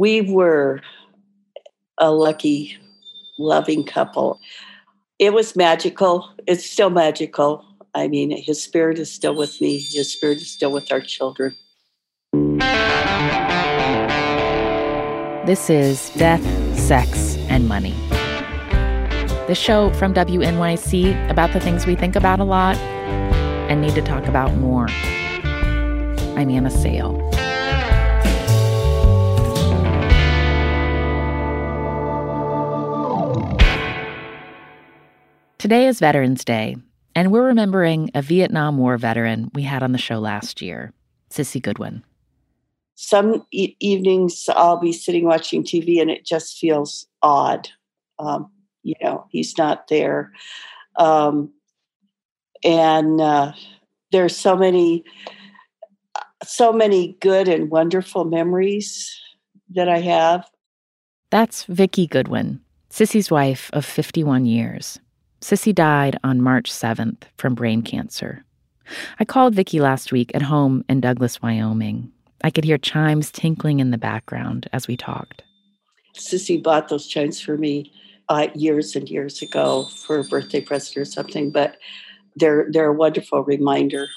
We were a lucky, loving couple. It was magical. It's still magical. I mean, his spirit is still with me, his spirit is still with our children. This is Death, Sex, and Money. The show from WNYC about the things we think about a lot and need to talk about more. I'm Anna Sale. Today is Veterans Day, and we're remembering a Vietnam War veteran we had on the show last year, Sissy Goodwin. Some e- evenings I'll be sitting watching TV and it just feels odd. Um, you know, he's not there. Um, and uh, there's so many, so many good and wonderful memories that I have. That's Vicki Goodwin, Sissy's wife of 51 years. Sissy died on March 7th from brain cancer. I called Vicki last week at home in Douglas, Wyoming. I could hear chimes tinkling in the background as we talked. Sissy bought those chimes for me uh, years and years ago for a birthday present or something, but they're they're a wonderful reminder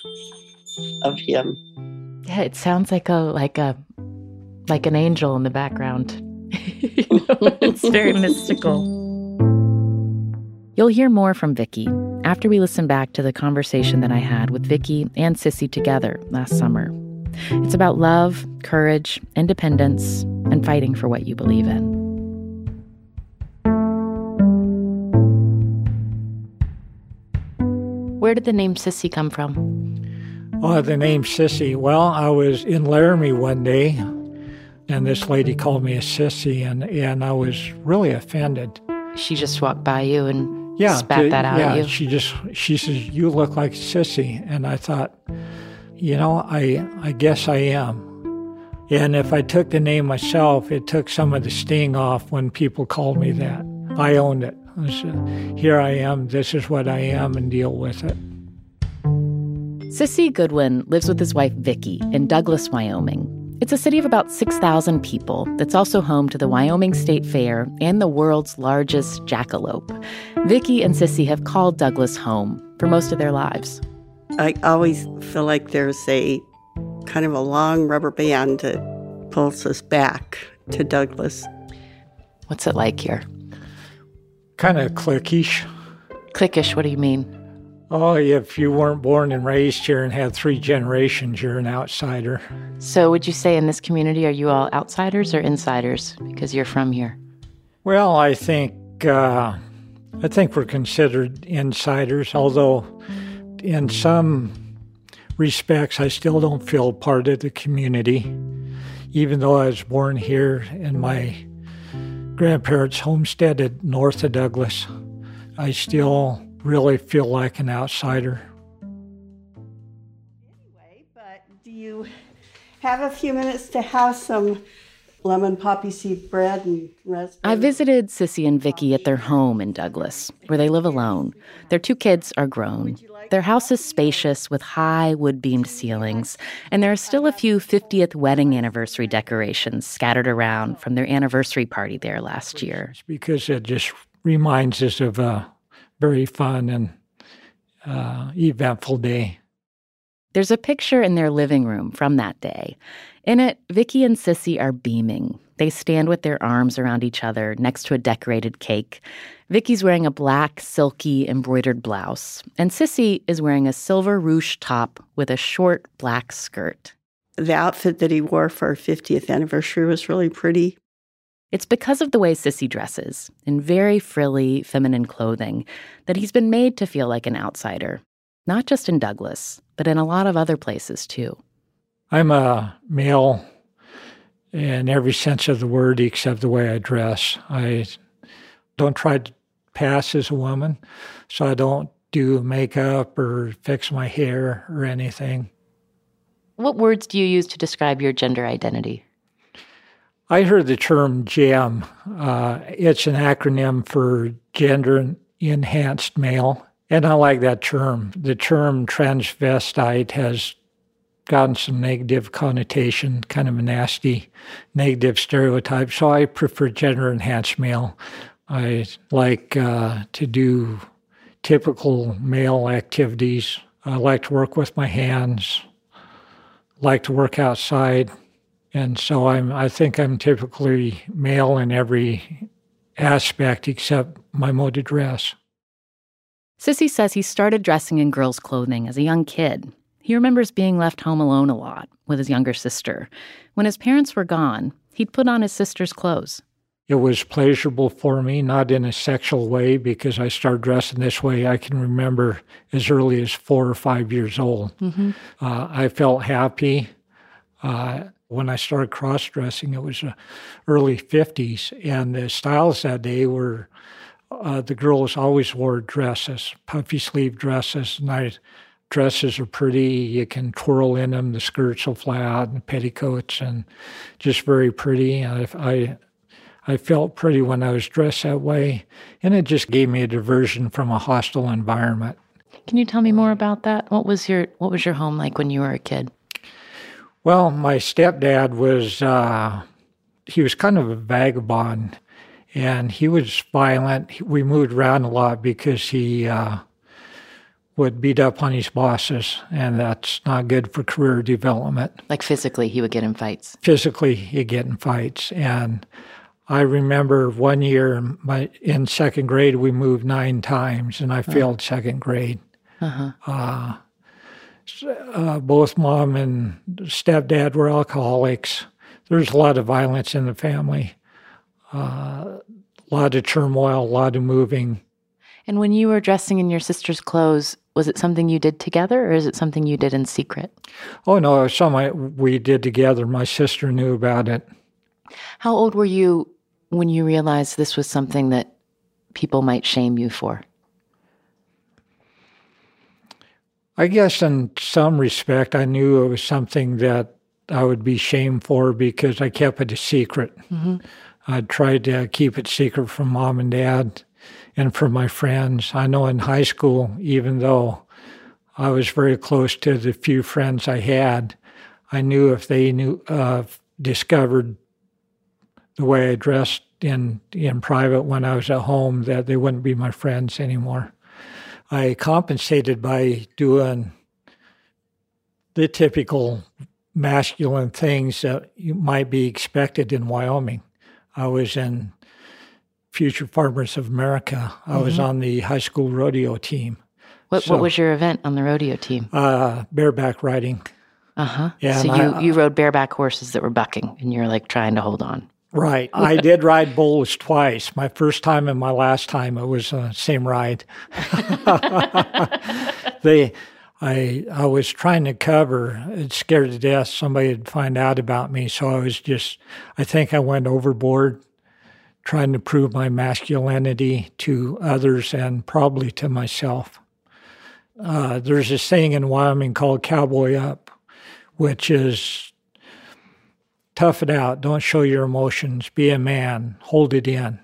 of him. Yeah, it sounds like a like a like an angel in the background. you know, it's very mystical. You'll hear more from Vicki after we listen back to the conversation that I had with Vicki and Sissy together last summer. It's about love, courage, independence, and fighting for what you believe in. Where did the name Sissy come from? Oh, the name Sissy. Well, I was in Laramie one day, and this lady called me a sissy, and, and I was really offended. She just walked by you and yeah, spat that out yeah, at you. she just she says you look like a sissy, and I thought, you know, I I guess I am. And if I took the name myself, it took some of the sting off when people called me that. I owned it. I said, Here I am. This is what I am, and deal with it. Sissy Goodwin lives with his wife Vicki in Douglas, Wyoming. It's a city of about 6,000 people that's also home to the Wyoming State Fair and the world's largest jackalope. Vicki and Sissy have called Douglas home for most of their lives. I always feel like there's a kind of a long rubber band that pulls us back to Douglas. What's it like here? Kind of cliquish. Cliquish, what do you mean? Oh, if you weren't born and raised here and had three generations, you're an outsider. So, would you say in this community, are you all outsiders or insiders because you're from here? Well, I think uh, I think we're considered insiders, although in some respects, I still don't feel part of the community, even though I was born here and my grandparents homesteaded north of Douglas. I still really feel like an outsider. Anyway, but do you have a few minutes to have some lemon poppy seed bread and raspberry? I visited Sissy and Vicki at their home in Douglas, where they live alone. Their two kids are grown. Their house is spacious with high wood beamed ceilings, and there are still a few 50th wedding anniversary decorations scattered around from their anniversary party there last year. Because it just reminds us of a very fun and uh, eventful day. There's a picture in their living room from that day. In it, Vicki and Sissy are beaming. They stand with their arms around each other next to a decorated cake. Vicki's wearing a black, silky, embroidered blouse, and Sissy is wearing a silver ruche top with a short black skirt. The outfit that he wore for our 50th anniversary was really pretty. It's because of the way Sissy dresses, in very frilly, feminine clothing, that he's been made to feel like an outsider, not just in Douglas, but in a lot of other places too. I'm a male in every sense of the word except the way I dress. I don't try to pass as a woman, so I don't do makeup or fix my hair or anything. What words do you use to describe your gender identity? I heard the term GEM. Uh, it's an acronym for gender enhanced male. And I like that term. The term transvestite has gotten some negative connotation, kind of a nasty negative stereotype. So I prefer gender enhanced male. I like uh, to do typical male activities. I like to work with my hands, like to work outside. And so I'm I think I'm typically male in every aspect except my mode of dress. Sissy says he started dressing in girls' clothing as a young kid. He remembers being left home alone a lot with his younger sister. When his parents were gone, he'd put on his sister's clothes. It was pleasurable for me, not in a sexual way, because I started dressing this way. I can remember as early as four or five years old. Mm-hmm. Uh, I felt happy. Uh, when I started cross dressing, it was the early 50s, and the styles that day were uh, the girls always wore dresses, puffy sleeve dresses, and I dresses are pretty. You can twirl in them. The skirts will fly out, and petticoats, and just very pretty. I, I, I felt pretty when I was dressed that way, and it just gave me a diversion from a hostile environment. Can you tell me more about that? What was your What was your home like when you were a kid? Well, my stepdad was uh, he was kind of a vagabond, and he was violent. We moved around a lot because he. Uh, would beat up on his bosses, and that's not good for career development. Like physically, he would get in fights. Physically, he'd get in fights, and I remember one year my, in second grade we moved nine times, and I failed second grade. Uh-huh. Uh, uh, both mom and stepdad were alcoholics. There's a lot of violence in the family, uh, a lot of turmoil, a lot of moving. And when you were dressing in your sister's clothes, was it something you did together or is it something you did in secret? Oh, no, it was something we did together. My sister knew about it. How old were you when you realized this was something that people might shame you for? I guess in some respect, I knew it was something that I would be shamed for because I kept it a secret. Mm-hmm. I tried to keep it secret from mom and dad and from my friends. I know in high school, even though I was very close to the few friends I had, I knew if they knew uh, discovered the way I dressed in in private when I was at home that they wouldn't be my friends anymore. I compensated by doing the typical masculine things that you might be expected in Wyoming. I was in Future Farmers of America. I mm-hmm. was on the high school rodeo team. What, so, what was your event on the rodeo team? Uh, bareback riding. Uh huh. Yeah, so you, I, you rode bareback horses that were bucking, and you're like trying to hold on. Right. I did ride bulls twice. My first time and my last time, it was the uh, same ride. they, I, I was trying to cover. It scared to death somebody would find out about me. So I was just, I think I went overboard trying to prove my masculinity to others and probably to myself. Uh, there's a saying in Wyoming called cowboy up, which is tough it out. Don't show your emotions. Be a man. Hold it in.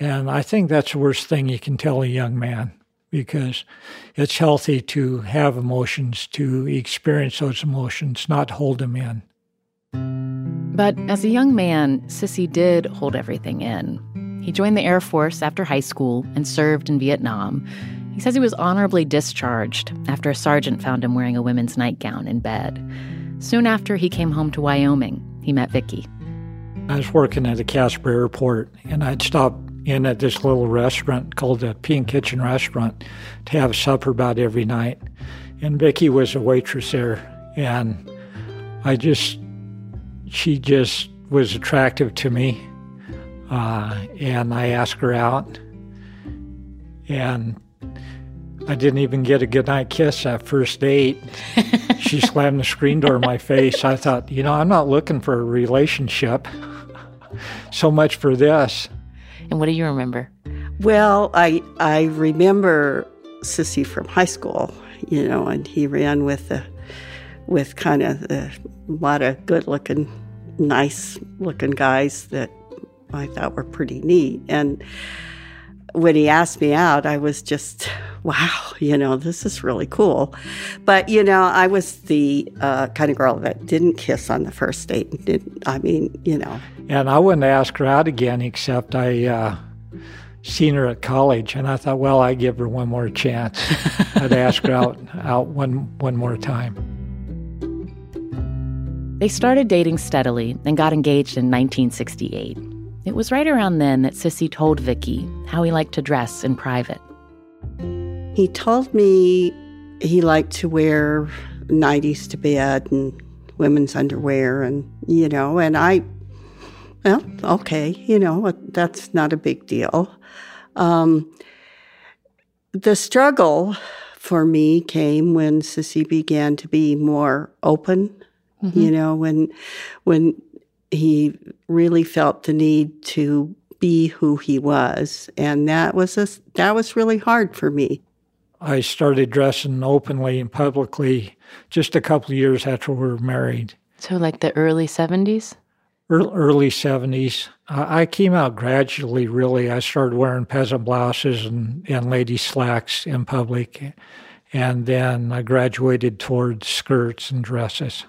And I think that's the worst thing you can tell a young man because it's healthy to have emotions, to experience those emotions, not hold them in. But as a young man, Sissy did hold everything in. He joined the Air Force after high school and served in Vietnam. He says he was honorably discharged after a sergeant found him wearing a women's nightgown in bed. Soon after he came home to Wyoming, he met Vicki. I was working at the Casper Airport, and I'd stop in at this little restaurant called the Pink Kitchen Restaurant to have supper about every night. And Vicki was a waitress there, and I just, she just was attractive to me. Uh, and I asked her out, and I didn't even get a goodnight kiss that first date. she slammed the screen door in my face. I thought, you know, I'm not looking for a relationship. so much for this. And what do you remember? Well, I I remember Sissy from high school, you know, and he ran with the with kind of a lot of good looking, nice looking guys that I thought were pretty neat. And when he asked me out, I was just, wow, you know, this is really cool. But, you know, I was the uh, kind of girl that didn't kiss on the first date. Didn't, I mean, you know. And I wouldn't ask her out again, except I uh, seen her at college, and I thought, well, I give her one more chance. I'd ask her out out one one more time. They started dating steadily and got engaged in 1968. It was right around then that Sissy told Vicki how he liked to dress in private. He told me he liked to wear nighties to bed and women's underwear and you know and I well okay you know that's not a big deal um, the struggle for me came when Sissy began to be more open mm-hmm. you know when when he really felt the need to be who he was. And that was a, that was really hard for me. I started dressing openly and publicly just a couple of years after we were married. So like the early 70s early 70s i came out gradually really. I started wearing peasant blouses and, and lady slacks in public. And then i graduated towards skirts and dresses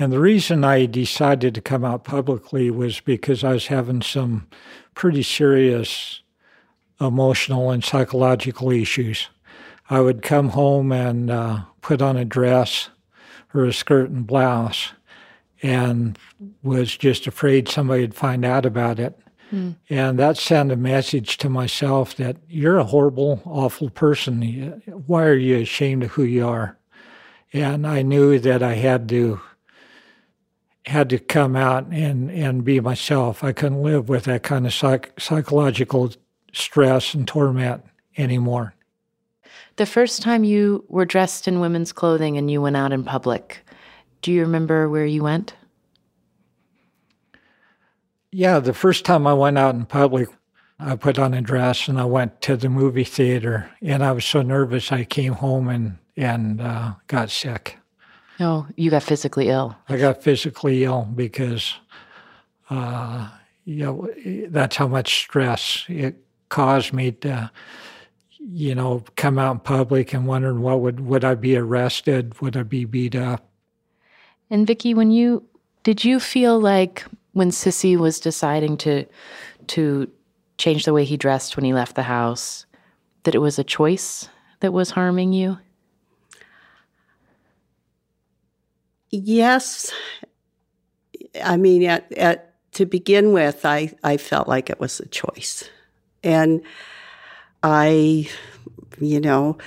and the reason I decided to come out publicly was because I was having some pretty serious emotional and psychological issues. I would come home and uh, put on a dress or a skirt and blouse and was just afraid somebody would find out about it. Mm. And that sent a message to myself that you're a horrible, awful person. Why are you ashamed of who you are? And I knew that I had to had to come out and, and be myself. I couldn't live with that kind of psych- psychological stress and torment anymore. The first time you were dressed in women's clothing and you went out in public, do you remember where you went? Yeah, the first time I went out in public, I put on a dress and I went to the movie theater. And I was so nervous, I came home and, and uh, got sick. No, you got physically ill. I got physically ill because, uh, you know, that's how much stress it caused me to, you know, come out in public and wondering what would would I be arrested? Would I be beat up? And Vicki, when you did you feel like when Sissy was deciding to to change the way he dressed when he left the house, that it was a choice that was harming you? Yes. I mean, at, at, to begin with, I, I felt like it was a choice. And I, you know,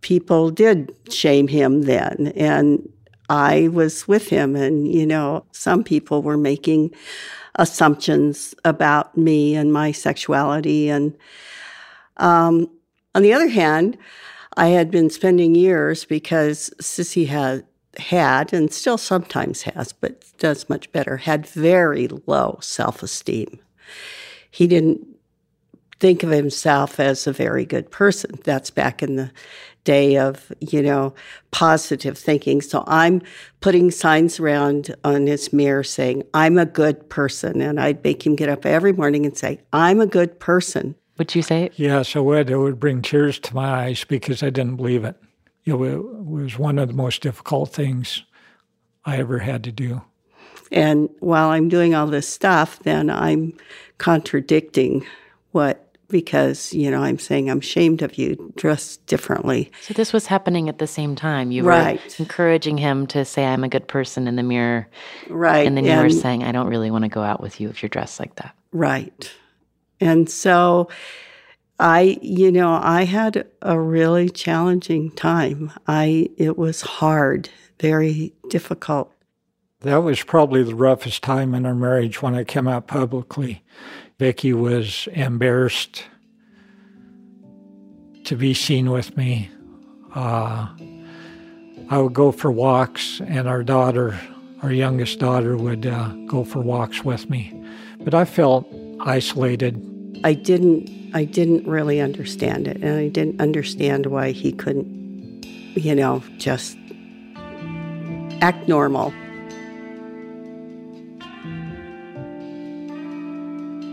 people did shame him then. And I was with him, and, you know, some people were making assumptions about me and my sexuality. And um, on the other hand, I had been spending years because Sissy had had, and still sometimes has, but does much better, had very low self esteem. He didn't think of himself as a very good person. That's back in the day of, you know, positive thinking. So I'm putting signs around on his mirror saying, I'm a good person. And I'd make him get up every morning and say, I'm a good person. Would you say it? Yes, I would. It would bring tears to my eyes because I didn't believe it it was one of the most difficult things I ever had to do. And while I'm doing all this stuff, then I'm contradicting what because you know I'm saying I'm ashamed of you, dress differently. So this was happening at the same time. You right. were encouraging him to say I'm a good person in the mirror, right? And then you and, were saying I don't really want to go out with you if you're dressed like that, right? And so I, you know, I had a really challenging time. I it was hard, very difficult. That was probably the roughest time in our marriage when I came out publicly. Vicki was embarrassed to be seen with me. Uh, I would go for walks, and our daughter, our youngest daughter, would uh, go for walks with me. But I felt isolated. I didn't I didn't really understand it. And I didn't understand why he couldn't, you know, just act normal.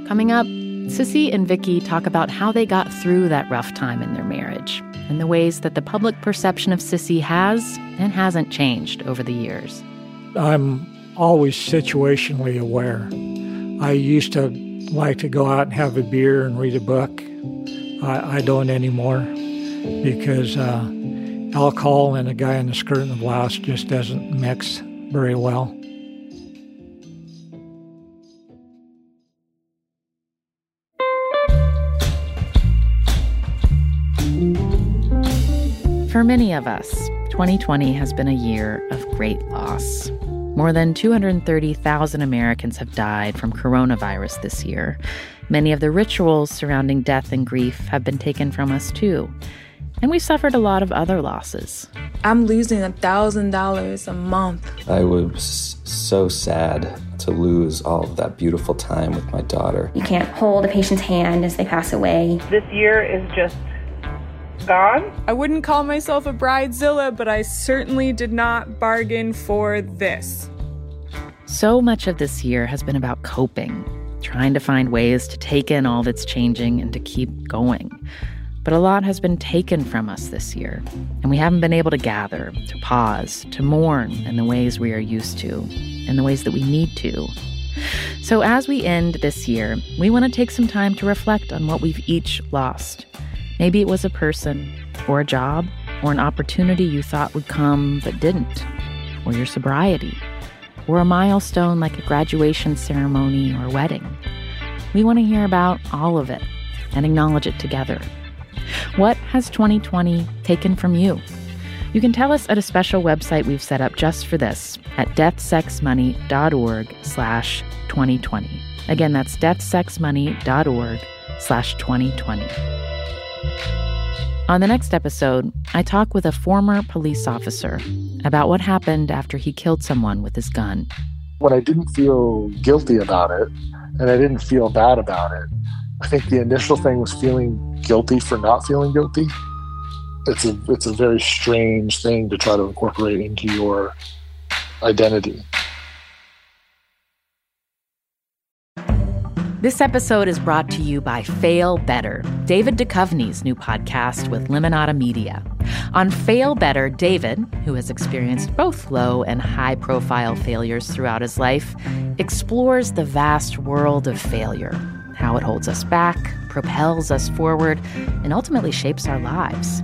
Coming up, Sissy and Vicki talk about how they got through that rough time in their marriage and the ways that the public perception of Sissy has and hasn't changed over the years. I'm always situationally aware. I used to like to go out and have a beer and read a book. I, I don't anymore because uh, alcohol and a guy in a skirt and a blouse just doesn't mix very well. For many of us, 2020 has been a year of great loss. More than 230,000 Americans have died from coronavirus this year. Many of the rituals surrounding death and grief have been taken from us too. And we suffered a lot of other losses. I'm losing $1,000 a month. I was so sad to lose all of that beautiful time with my daughter. You can't hold a patient's hand as they pass away. This year is just gone. I wouldn't call myself a bridezilla, but I certainly did not bargain for this. So much of this year has been about coping, trying to find ways to take in all that's changing and to keep going. But a lot has been taken from us this year, and we haven't been able to gather, to pause, to mourn in the ways we are used to, in the ways that we need to. So, as we end this year, we want to take some time to reflect on what we've each lost Maybe it was a person, or a job, or an opportunity you thought would come but didn't, or your sobriety, or a milestone like a graduation ceremony or wedding. We want to hear about all of it and acknowledge it together. What has 2020 taken from you? You can tell us at a special website we've set up just for this at deathsexmoney.org slash 2020. Again, that's deathsexmoney.org slash 2020. On the next episode, I talk with a former police officer about what happened after he killed someone with his gun. When I didn't feel guilty about it and I didn't feel bad about it, I think the initial thing was feeling guilty for not feeling guilty. It's a it's a very strange thing to try to incorporate into your identity. This episode is brought to you by Fail Better, David Duchovny's new podcast with Lemonada Media. On Fail Better, David, who has experienced both low and high profile failures throughout his life, explores the vast world of failure, how it holds us back, propels us forward, and ultimately shapes our lives.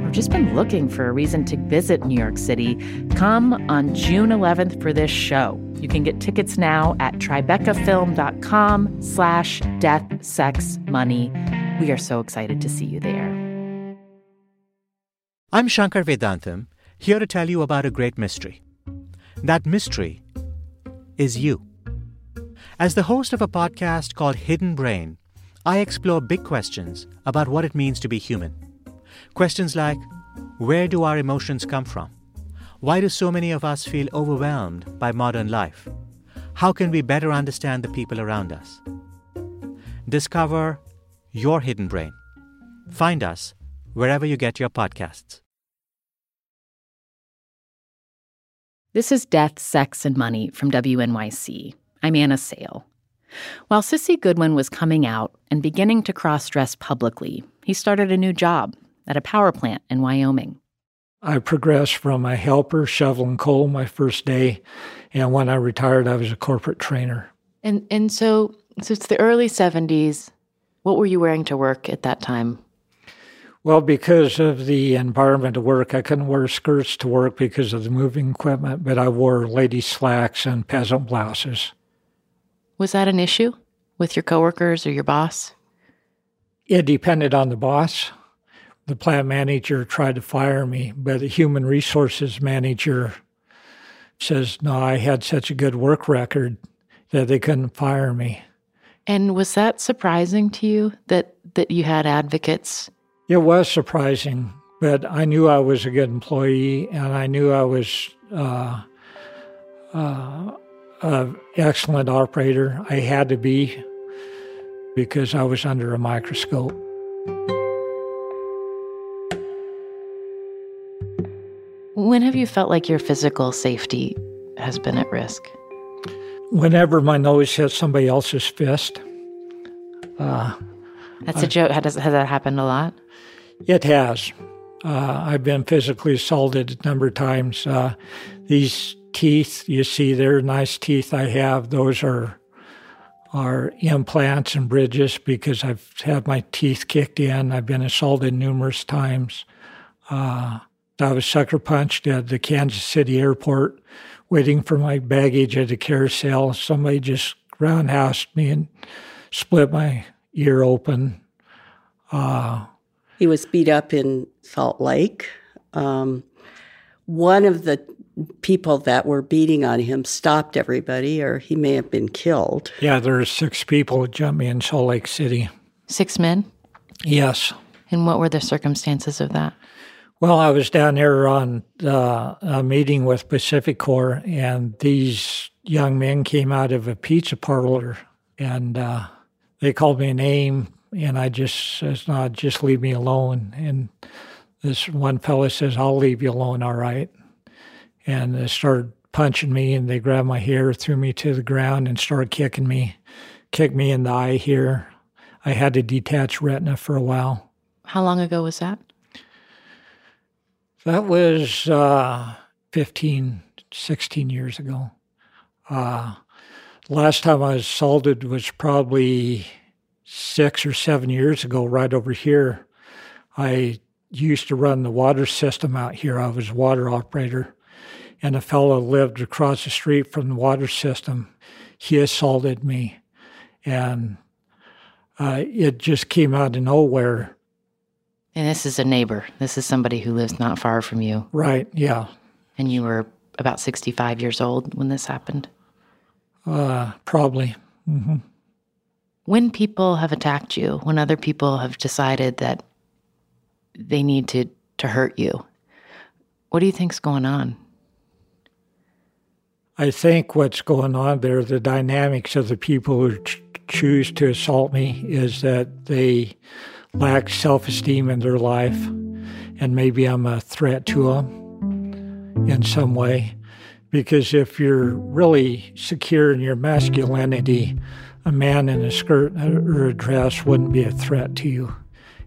just been looking for a reason to visit New York City, come on June 11th for this show. You can get tickets now at tribecafilm.com slash death, sex, money. We are so excited to see you there. I'm Shankar Vedantam, here to tell you about a great mystery. That mystery is you. As the host of a podcast called Hidden Brain, I explore big questions about what it means to be human. Questions like Where do our emotions come from? Why do so many of us feel overwhelmed by modern life? How can we better understand the people around us? Discover your hidden brain. Find us wherever you get your podcasts. This is Death, Sex, and Money from WNYC. I'm Anna Sale. While Sissy Goodwin was coming out and beginning to cross dress publicly, he started a new job at a power plant in Wyoming. I progressed from a helper shoveling coal my first day, and when I retired, I was a corporate trainer. And and so so it's the early 70s. What were you wearing to work at that time? Well, because of the environment of work, I couldn't wear skirts to work because of the moving equipment, but I wore lady slacks and peasant blouses. Was that an issue with your coworkers or your boss? It depended on the boss. The plant manager tried to fire me, but the human resources manager says, no, I had such a good work record that they couldn't fire me. And was that surprising to you that, that you had advocates? It was surprising, but I knew I was a good employee and I knew I was uh, uh, an excellent operator. I had to be because I was under a microscope. When have you felt like your physical safety has been at risk? Whenever my nose hits somebody else's fist. Uh, That's a joke. Has, has that happened a lot? It has. Uh, I've been physically assaulted a number of times. Uh, these teeth you see they're nice teeth I have, those are are implants and bridges because I've had my teeth kicked in. I've been assaulted numerous times. Uh, I was sucker punched at the Kansas City airport waiting for my baggage at the carousel. Somebody just roundhoused me and split my ear open. Uh, he was beat up in Salt Lake. Um, one of the people that were beating on him stopped everybody, or he may have been killed. Yeah, there were six people who jumped me in Salt Lake City. Six men? Yes. And what were the circumstances of that? Well, I was down there on uh, a meeting with PacifiCorp, and these young men came out of a pizza parlor, and uh, they called me a name, and I just says, "No, just leave me alone." And this one fellow says, "I'll leave you alone, all right." And they started punching me, and they grabbed my hair, threw me to the ground, and started kicking me, kicked me in the eye here. I had to detach retina for a while. How long ago was that? That was uh, 15, 16 years ago. Uh, last time I was assaulted was probably six or seven years ago, right over here. I used to run the water system out here. I was a water operator, and a fellow lived across the street from the water system. He assaulted me, and uh, it just came out of nowhere. And this is a neighbor. This is somebody who lives not far from you. Right, yeah. And you were about 65 years old when this happened? Uh, probably. Mm-hmm. When people have attacked you, when other people have decided that they need to, to hurt you, what do you think's going on? I think what's going on there, the dynamics of the people who ch- choose to assault me, is that they lack self esteem in their life, and maybe I'm a threat to them in some way. Because if you're really secure in your masculinity, a man in a skirt or a dress wouldn't be a threat to you.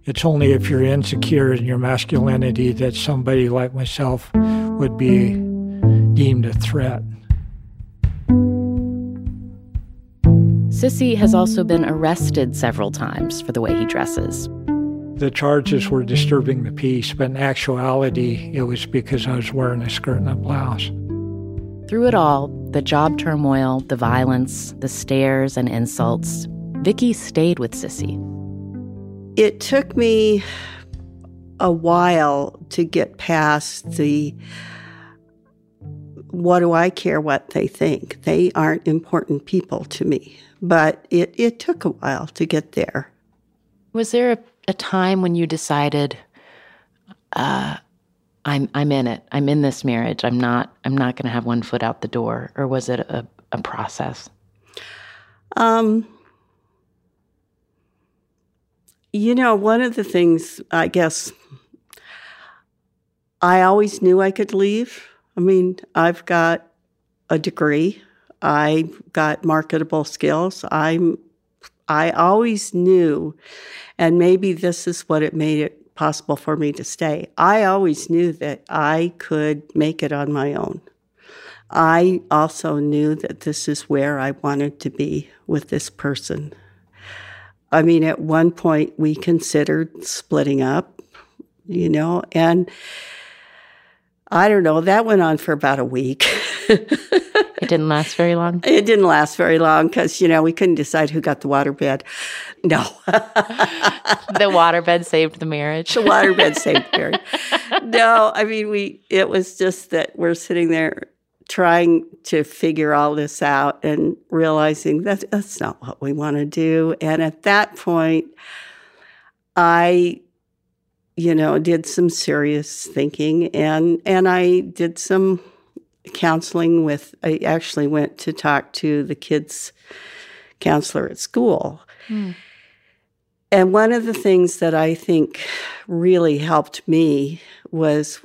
It's only if you're insecure in your masculinity that somebody like myself would be deemed a threat. Sissy has also been arrested several times for the way he dresses. The charges were disturbing the peace, but in actuality, it was because I was wearing a skirt and a blouse. Through it all, the job turmoil, the violence, the stares and insults, Vicki stayed with Sissy. It took me a while to get past the what do I care what they think? They aren't important people to me. But it, it took a while to get there. Was there a, a time when you decided, uh, I'm I'm in it. I'm in this marriage. I'm not I'm not going to have one foot out the door. Or was it a, a process? Um, you know, one of the things I guess I always knew I could leave. I mean, I've got a degree. I got marketable skills. I'm I always knew and maybe this is what it made it possible for me to stay. I always knew that I could make it on my own. I also knew that this is where I wanted to be with this person. I mean, at one point we considered splitting up, you know, and I don't know, that went on for about a week. it didn't last very long? It didn't last very long because, you know, we couldn't decide who got the waterbed. No. the waterbed saved the marriage. The waterbed saved the marriage. No, I mean, we, it was just that we're sitting there trying to figure all this out and realizing that that's not what we want to do. And at that point, I you know, did some serious thinking and and I did some counseling with I actually went to talk to the kids counselor at school. Mm. And one of the things that I think really helped me was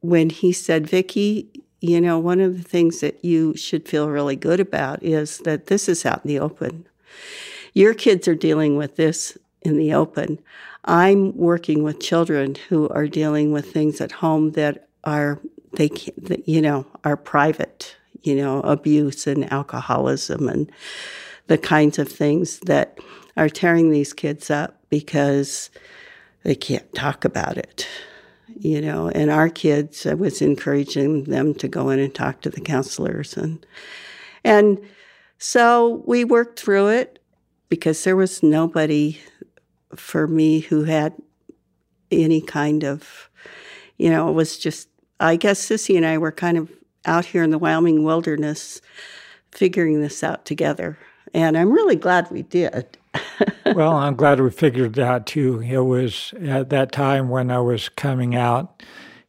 when he said, Vicki, you know, one of the things that you should feel really good about is that this is out in the open. Your kids are dealing with this in the open. I'm working with children who are dealing with things at home that are they you know are private, you know, abuse and alcoholism and the kinds of things that are tearing these kids up because they can't talk about it. You know, and our kids, I was encouraging them to go in and talk to the counselors and and so we worked through it because there was nobody for me who had any kind of, you know, it was just, I guess Sissy and I were kind of out here in the Wyoming wilderness figuring this out together. And I'm really glad we did. well, I'm glad we figured that out too. It was at that time when I was coming out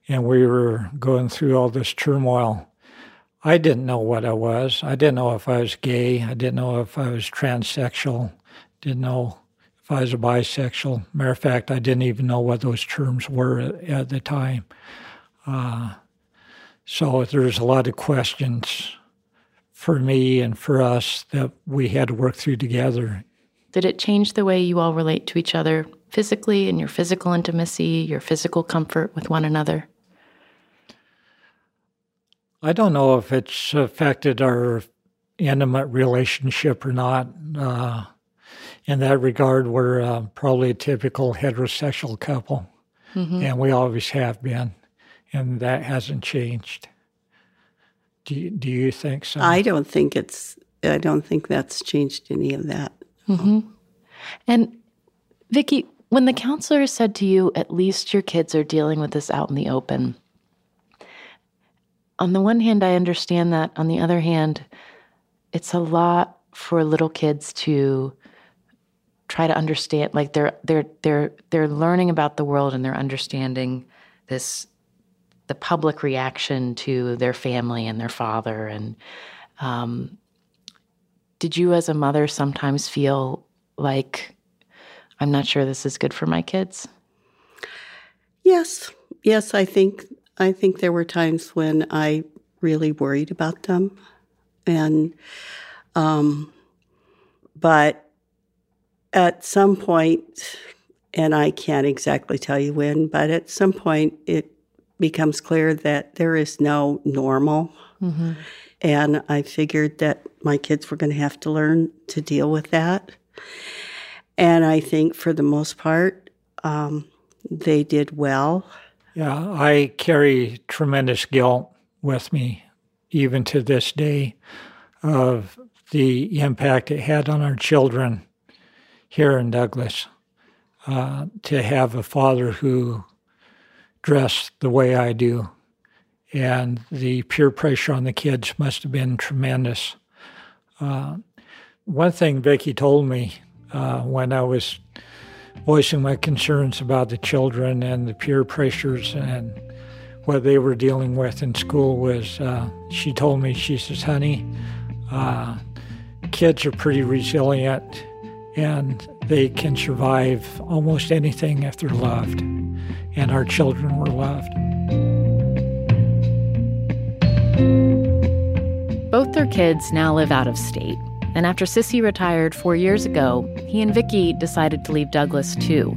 and we were going through all this turmoil. I didn't know what I was. I didn't know if I was gay. I didn't know if I was transsexual. Didn't know if I was a bisexual. Matter of fact, I didn't even know what those terms were at, at the time. Uh, so there's a lot of questions for me and for us that we had to work through together. Did it change the way you all relate to each other physically and your physical intimacy, your physical comfort with one another? I don't know if it's affected our intimate relationship or not. Uh, in that regard, we're uh, probably a typical heterosexual couple, mm-hmm. and we always have been, and that hasn't changed. Do you, do you think so? I don't think it's. I don't think that's changed any of that. Mm-hmm. And Vicki, when the counselor said to you, "At least your kids are dealing with this out in the open," on the one hand, I understand that. On the other hand, it's a lot for little kids to try to understand like they're they're they're they're learning about the world and they're understanding this the public reaction to their family and their father. And um, did you as a mother sometimes feel like i'm not sure this is good for my kids yes. Yes i think i think there were times when i really worried about them. And um, but at some point, and I can't exactly tell you when, but at some point it becomes clear that there is no normal. Mm-hmm. And I figured that my kids were going to have to learn to deal with that. And I think for the most part, um, they did well. Yeah, I carry tremendous guilt with me, even to this day, of the impact it had on our children here in Douglas uh, to have a father who dressed the way I do. And the peer pressure on the kids must have been tremendous. Uh, one thing Vicki told me uh, when I was voicing my concerns about the children and the peer pressures and what they were dealing with in school was uh, she told me, she says, honey, uh, kids are pretty resilient and they can survive almost anything if they're loved. And our children were loved. Both their kids now live out of state. And after Sissy retired four years ago, he and Vicki decided to leave Douglas too.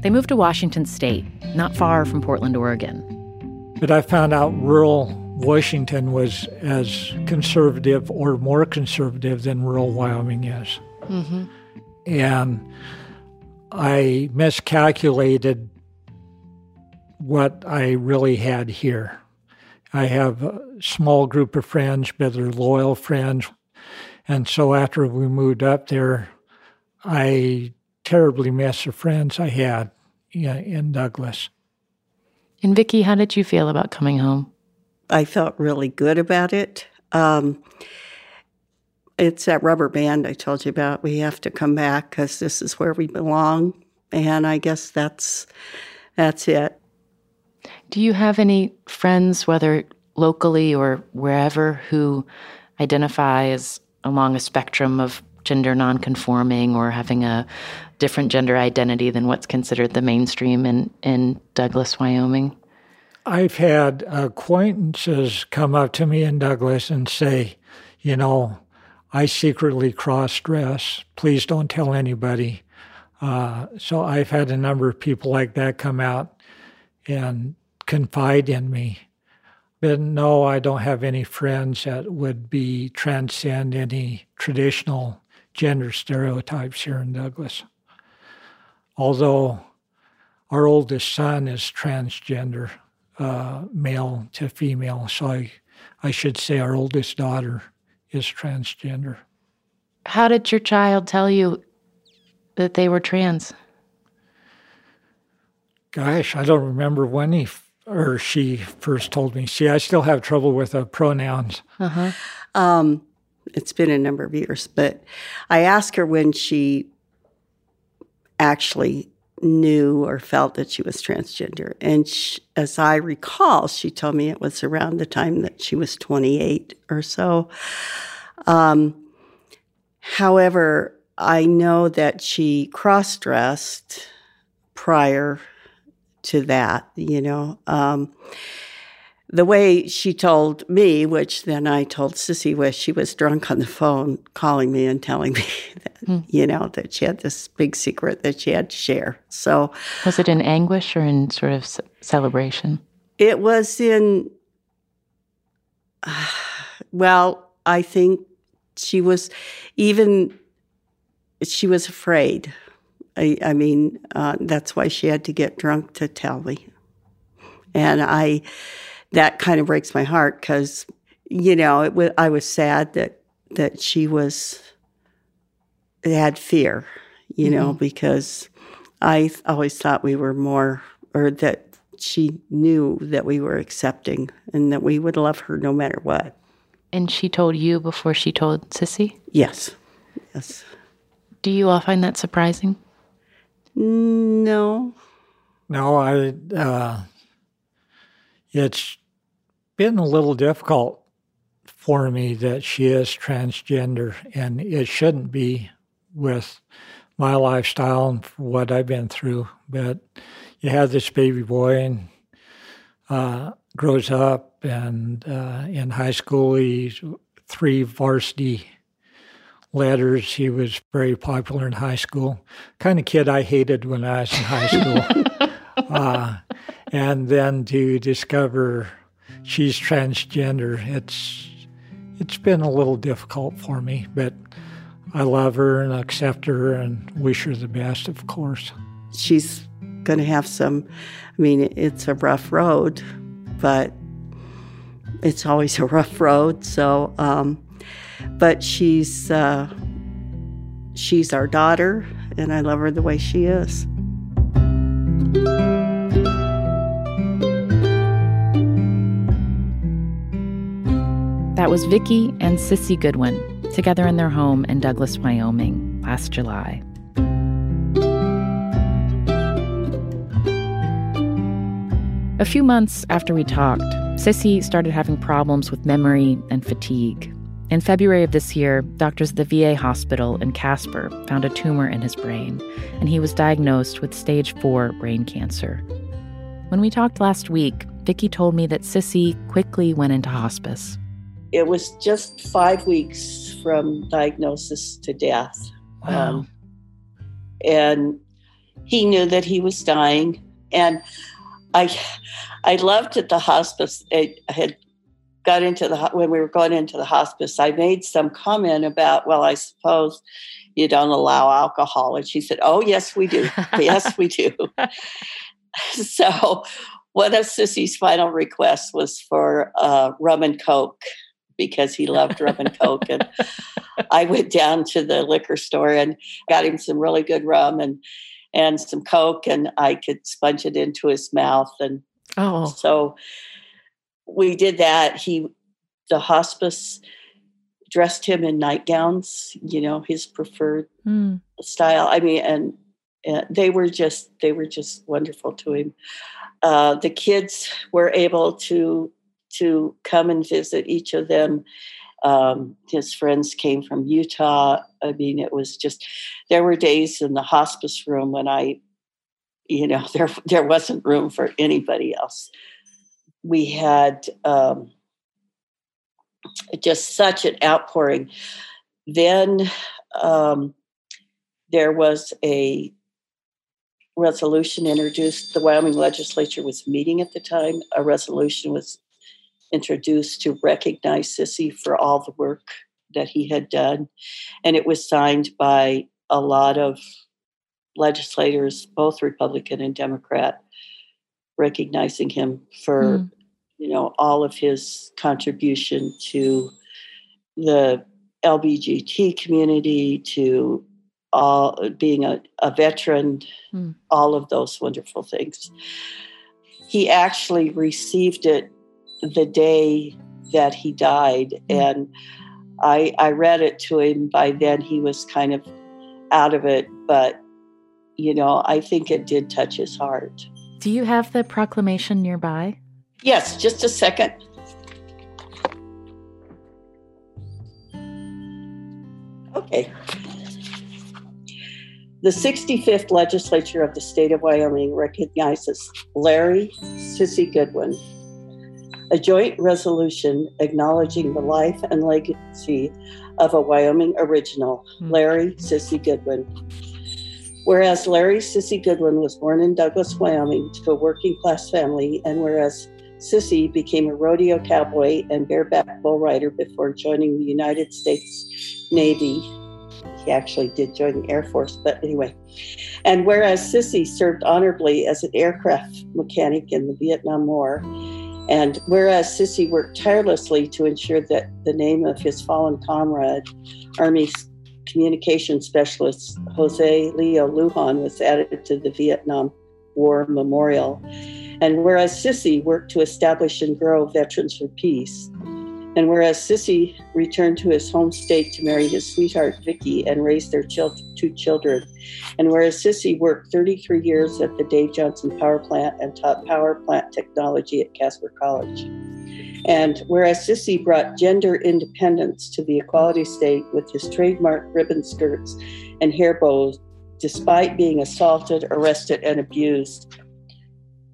They moved to Washington State, not far from Portland, Oregon. But I found out rural Washington was as conservative or more conservative than rural Wyoming is. Mm-hmm. And I miscalculated what I really had here. I have a small group of friends, but they're loyal friends. And so after we moved up there, I terribly miss the friends I had in Douglas. And Vicki, how did you feel about coming home? I felt really good about it. Um, it's that rubber band I told you about. We have to come back because this is where we belong, and I guess that's that's it. Do you have any friends, whether locally or wherever, who identify as along a spectrum of gender nonconforming or having a different gender identity than what's considered the mainstream in, in Douglas, Wyoming? I've had acquaintances come up to me in Douglas and say, you know, I secretly cross dress. Please don't tell anybody. Uh, so I've had a number of people like that come out and confide in me. But no, I don't have any friends that would be transcend any traditional gender stereotypes here in Douglas. Although our oldest son is transgender, uh, male to female, so I, I should say our oldest daughter is transgender. How did your child tell you that they were trans? Gosh, I don't remember when he or she first told me. See, I still have trouble with uh, pronouns. Uh-huh. Um, it's been a number of years, but I asked her when she actually knew or felt that she was transgender. And she, as I recall, she told me it was around the time that she was 28 or so. Um, however, I know that she cross dressed prior to that, you know. Um, the way she told me, which then I told Sissy, was she was drunk on the phone calling me and telling me that, mm. you know, that she had this big secret that she had to share. So, was it in anguish or in sort of celebration? It was in, uh, well, I think she was even, she was afraid. I, I mean, uh, that's why she had to get drunk to tell me. And I, that kind of breaks my heart because, you know, it w- I was sad that that she was had fear, you mm-hmm. know, because I always thought we were more, or that she knew that we were accepting and that we would love her no matter what. And she told you before she told Sissy? Yes. Yes. Do you all find that surprising? No. No, I. Uh, it's been a little difficult for me that she is transgender, and it shouldn't be with my lifestyle and what I've been through. But you have this baby boy and uh, grows up, and uh, in high school, he's three varsity letters. He was very popular in high school. Kind of kid I hated when I was in high school. uh, and then to discover she's transgender, it's it's been a little difficult for me, but I love her and accept her and wish her the best, of course. She's going to have some, I mean, it's a rough road, but it's always a rough road. So, um, but she's uh, she's our daughter, and I love her the way she is. That was Vicki and Sissy Goodwin together in their home in Douglas, Wyoming last July. A few months after we talked, Sissy started having problems with memory and fatigue. In February of this year, doctors at the VA hospital in Casper found a tumor in his brain, and he was diagnosed with stage 4 brain cancer. When we talked last week, Vicki told me that Sissy quickly went into hospice. It was just five weeks from diagnosis to death. Wow. Um, and he knew that he was dying. And I, I loved at the hospice. I had got into the when we were going into the hospice. I made some comment about, well, I suppose you don't allow alcohol, and she said, "Oh, yes, we do. yes, we do." so, one of Sissy's final requests was for uh, rum and coke because he loved rum and coke. And I went down to the liquor store and got him some really good rum and and some coke, and I could sponge it into his mouth. And Oh, so we did that. He, the hospice, dressed him in nightgowns. You know, his preferred mm. style. I mean, and, and they were just they were just wonderful to him. Uh, the kids were able to to come and visit each of them. Um, his friends came from Utah. I mean, it was just there were days in the hospice room when I, you know, there there wasn't room for anybody else. We had um, just such an outpouring. Then um, there was a resolution introduced. The Wyoming legislature was meeting at the time. A resolution was introduced to recognize Sissy for all the work that he had done. And it was signed by a lot of legislators, both Republican and Democrat, recognizing him for, Mm. you know, all of his contribution to the LBGT community, to all being a, a veteran, Mm. all of those wonderful things. He actually received it the day that he died, mm-hmm. and I I read it to him. By then, he was kind of out of it, but you know, I think it did touch his heart. do you have the proclamation nearby? Yes, just a second. Okay. The 65th legislature of the state of Wyoming recognizes Larry Sissy Goodwin, a joint resolution acknowledging the life and legacy of a Wyoming original, Hmm. Larry Sissy Goodwin. Whereas Larry Sissy Goodwin was born in Douglas, Wyoming, to a working class family, and whereas Sissy became a rodeo cowboy and bareback bull rider before joining the United States Navy. He actually did join the Air Force, but anyway. And whereas Sissy served honorably as an aircraft mechanic in the Vietnam War, and whereas Sissy worked tirelessly to ensure that the name of his fallen comrade, Army communication specialist Jose Leo Lujan, was added to the Vietnam War Memorial. And whereas Sissy worked to establish and grow Veterans for Peace, and whereas Sissy returned to his home state to marry his sweetheart Vicki and raise their chil- two children, and whereas Sissy worked 33 years at the Dave Johnston Power Plant and taught power plant technology at Casper College, and whereas Sissy brought gender independence to the equality state with his trademark ribbon skirts and hair bows, despite being assaulted, arrested, and abused.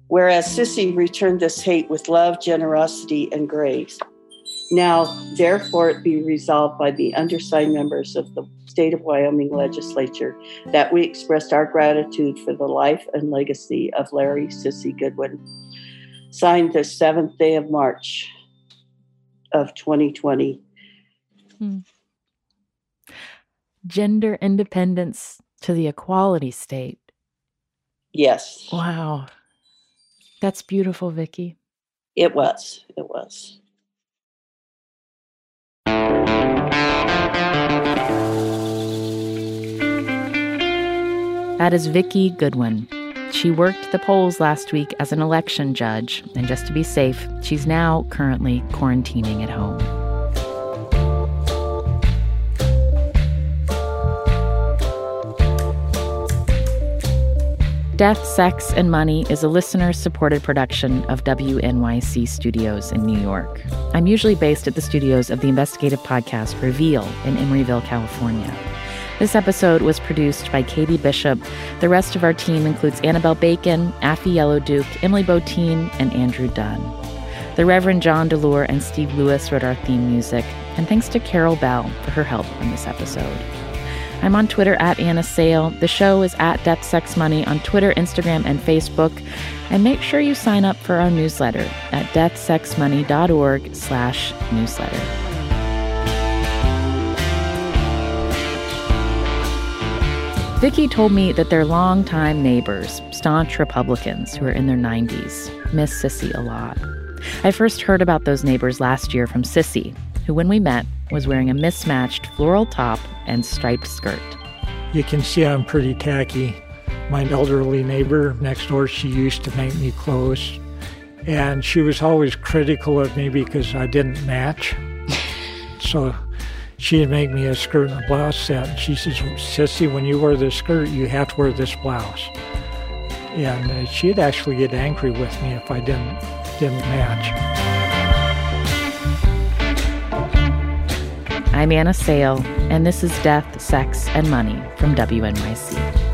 Whereas Sissy returned this hate with love, generosity, and grace. Now, therefore, it be resolved by the undersigned members of the state of Wyoming legislature that we expressed our gratitude for the life and legacy of Larry Sissy Goodwin. Signed the seventh day of March of 2020. Hmm. Gender independence to the equality state. Yes, Wow. That's beautiful, Vicki. it was. It was. That is Vicki Goodwin. She worked the polls last week as an election judge, and just to be safe, she's now currently quarantining at home. Death, Sex, and Money is a listener supported production of WNYC Studios in New York. I'm usually based at the studios of the investigative podcast Reveal in Emeryville, California. This episode was produced by Katie Bishop. The rest of our team includes Annabelle Bacon, Afi Yellow Duke, Emily Botein, and Andrew Dunn. The Reverend John DeLore and Steve Lewis wrote our theme music, and thanks to Carol Bell for her help on this episode. I'm on Twitter at Anna Sale. The show is at Death Sex Money on Twitter, Instagram, and Facebook. And make sure you sign up for our newsletter at deathsexmoney.org slash newsletter. Vicki told me that their longtime neighbors, staunch Republicans who are in their 90s, miss Sissy a lot. I first heard about those neighbors last year from Sissy, who, when we met, was wearing a mismatched floral top and striped skirt. You can see I'm pretty tacky. My elderly neighbor next door, she used to make me clothes. And she was always critical of me because I didn't match. so she'd make me a skirt and a blouse set. And she says, Sissy, when you wear this skirt, you have to wear this blouse. And uh, she'd actually get angry with me if I didn't didn't match. I'm Anna Sale, and this is Death, Sex, and Money from WNYC.